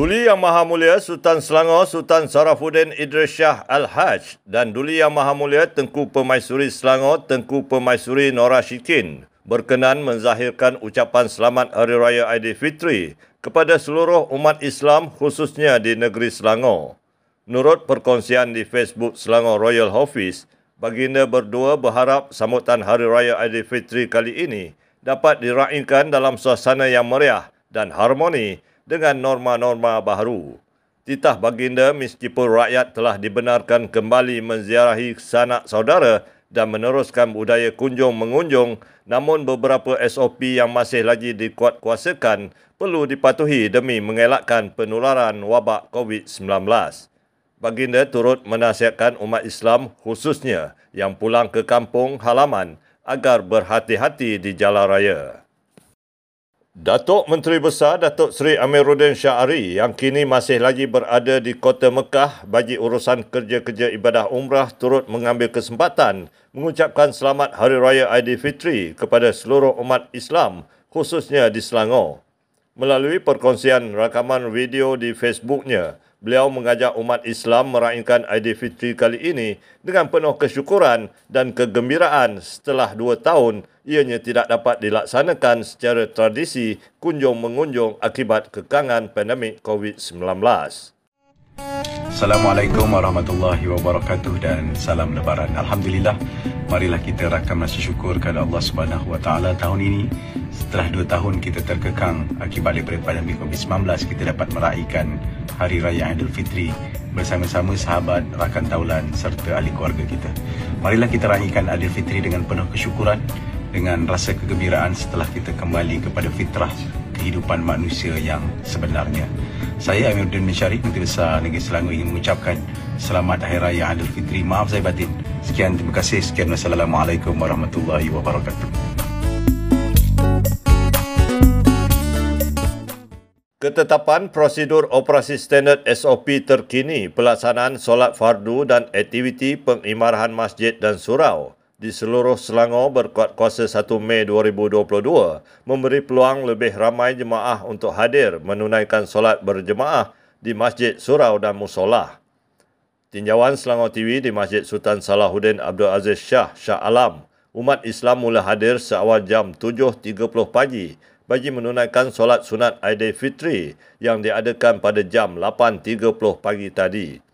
Duli Yang Maha Mulia Sultan Selangor Sultan Sarafuddin Idris Shah Al-Hajj dan Duli Yang Maha Mulia Tengku Permaisuri Selangor Tengku Permaisuri Nora Shikin berkenan menzahirkan ucapan selamat Hari Raya Aidilfitri kepada seluruh umat Islam khususnya di negeri Selangor. Menurut perkongsian di Facebook Selangor Royal Office, baginda berdua berharap sambutan Hari Raya Aidilfitri kali ini dapat diraihkan dalam suasana yang meriah dan harmoni dengan norma-norma baharu. Titah baginda meskipun rakyat telah dibenarkan kembali menziarahi sanak saudara dan meneruskan budaya kunjung mengunjung namun beberapa SOP yang masih lagi dikuatkuasakan perlu dipatuhi demi mengelakkan penularan wabak COVID-19. Baginda turut menasihatkan umat Islam khususnya yang pulang ke kampung halaman agar berhati-hati di jalan raya. Datuk Menteri Besar Datuk Seri Amiruddin Syahari yang kini masih lagi berada di kota Mekah bagi urusan kerja-kerja ibadah umrah turut mengambil kesempatan mengucapkan selamat Hari Raya Aidilfitri kepada seluruh umat Islam khususnya di Selangor. Melalui perkongsian rakaman video di Facebooknya, beliau mengajak umat Islam meraihkan Aidilfitri kali ini dengan penuh kesyukuran dan kegembiraan setelah dua tahun ianya tidak dapat dilaksanakan secara tradisi kunjung mengunjung akibat kekangan pandemik COVID-19. Assalamualaikum warahmatullahi wabarakatuh dan salam lebaran. Alhamdulillah, marilah kita rakam rasa syukur kepada Allah Subhanahu wa taala tahun ini setelah dua tahun kita terkekang akibat daripada pandemik COVID-19 kita dapat meraihkan Hari Raya Aidilfitri bersama-sama sahabat, rakan taulan serta ahli keluarga kita. Marilah kita raihkan Aidilfitri dengan penuh kesyukuran dengan rasa kegembiraan setelah kita kembali kepada fitrah kehidupan manusia yang sebenarnya. Saya Amiruddin Mesyari, Menteri Besar Negeri Selangor ingin mengucapkan selamat Hari Raya Aidilfitri. Maaf saya batin. Sekian, terima kasih. Sekian, wassalamualaikum warahmatullahi wabarakatuh. Ketetapan prosedur operasi standard SOP terkini pelaksanaan solat fardu dan aktiviti pengimarahan masjid dan surau di seluruh Selangor berkuat kuasa 1 Mei 2022 memberi peluang lebih ramai jemaah untuk hadir menunaikan solat berjemaah di Masjid Surau dan Musolah. Tinjauan Selangor TV di Masjid Sultan Salahuddin Abdul Aziz Shah Shah Alam, umat Islam mula hadir seawal jam 7.30 pagi bagi menunaikan solat sunat Aidilfitri yang diadakan pada jam 8.30 pagi tadi.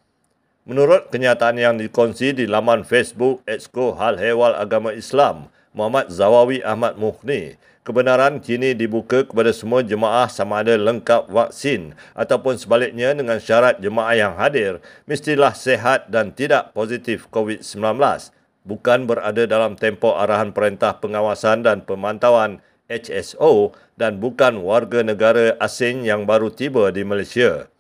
Menurut kenyataan yang dikongsi di laman Facebook Exco Hal Hewal Agama Islam, Muhammad Zawawi Ahmad Mukhni, kebenaran kini dibuka kepada semua jemaah sama ada lengkap vaksin ataupun sebaliknya dengan syarat jemaah yang hadir mestilah sehat dan tidak positif COVID-19, bukan berada dalam tempoh arahan Perintah Pengawasan dan Pemantauan HSO dan bukan warga negara asing yang baru tiba di Malaysia.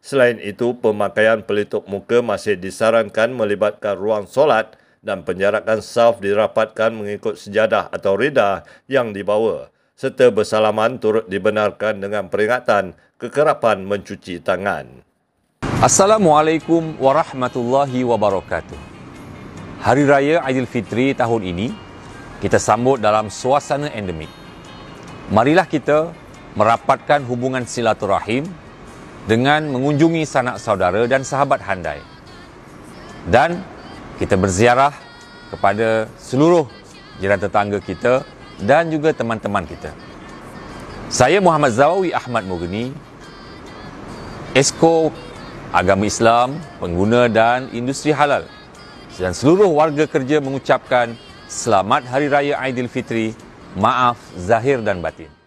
Selain itu, pemakaian pelitup muka masih disarankan melibatkan ruang solat dan penjarakan saf dirapatkan mengikut sejadah atau rida yang dibawa serta bersalaman turut dibenarkan dengan peringatan kekerapan mencuci tangan. Assalamualaikum warahmatullahi wabarakatuh. Hari Raya Aidilfitri tahun ini kita sambut dalam suasana endemik. Marilah kita merapatkan hubungan silaturahim dengan mengunjungi sanak saudara dan sahabat handai. Dan kita berziarah kepada seluruh jiran tetangga kita dan juga teman-teman kita. Saya Muhammad Zawawi Ahmad Mugni, Esko Agama Islam, Pengguna dan Industri Halal dan seluruh warga kerja mengucapkan Selamat Hari Raya Aidilfitri, maaf zahir dan batin.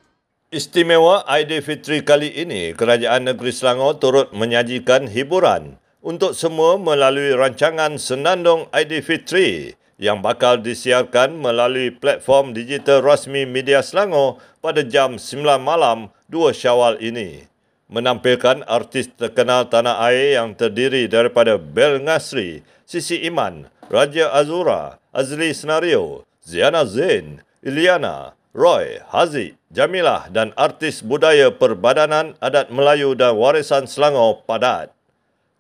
Istimewa Aidilfitri kali ini, Kerajaan Negeri Selangor turut menyajikan hiburan untuk semua melalui rancangan Senandung Aidilfitri yang bakal disiarkan melalui platform digital rasmi Media Selangor pada jam 9 malam 2 Syawal ini. Menampilkan artis terkenal tanah air yang terdiri daripada Bel Ngasri, Sisi Iman, Raja Azura, Azli Senario, Ziana Zain, Iliana, Roy, Haziq, Jamilah dan artis budaya Perbadanan Adat Melayu dan Warisan Selangor Padat.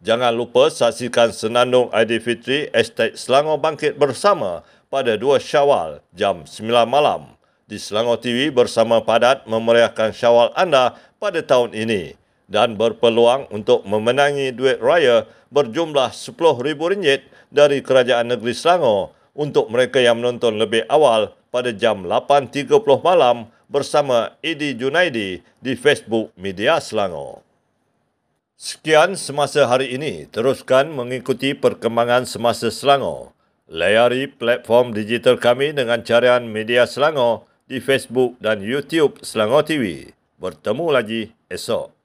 Jangan lupa saksikan Senandung Aidilfitri Estate Selangor Bangkit bersama pada 2 Syawal jam 9 malam. Di Selangor TV bersama Padat memeriahkan Syawal anda pada tahun ini. dan berpeluang untuk memenangi duit raya berjumlah RM10,000 dari Kerajaan Negeri Selangor untuk mereka yang menonton lebih awal pada jam 8.30 malam bersama Edi Junaidi di Facebook Media Selangor. Sekian semasa hari ini. Teruskan mengikuti perkembangan semasa Selangor. Layari platform digital kami dengan carian Media Selangor di Facebook dan YouTube Selangor TV. Bertemu lagi esok.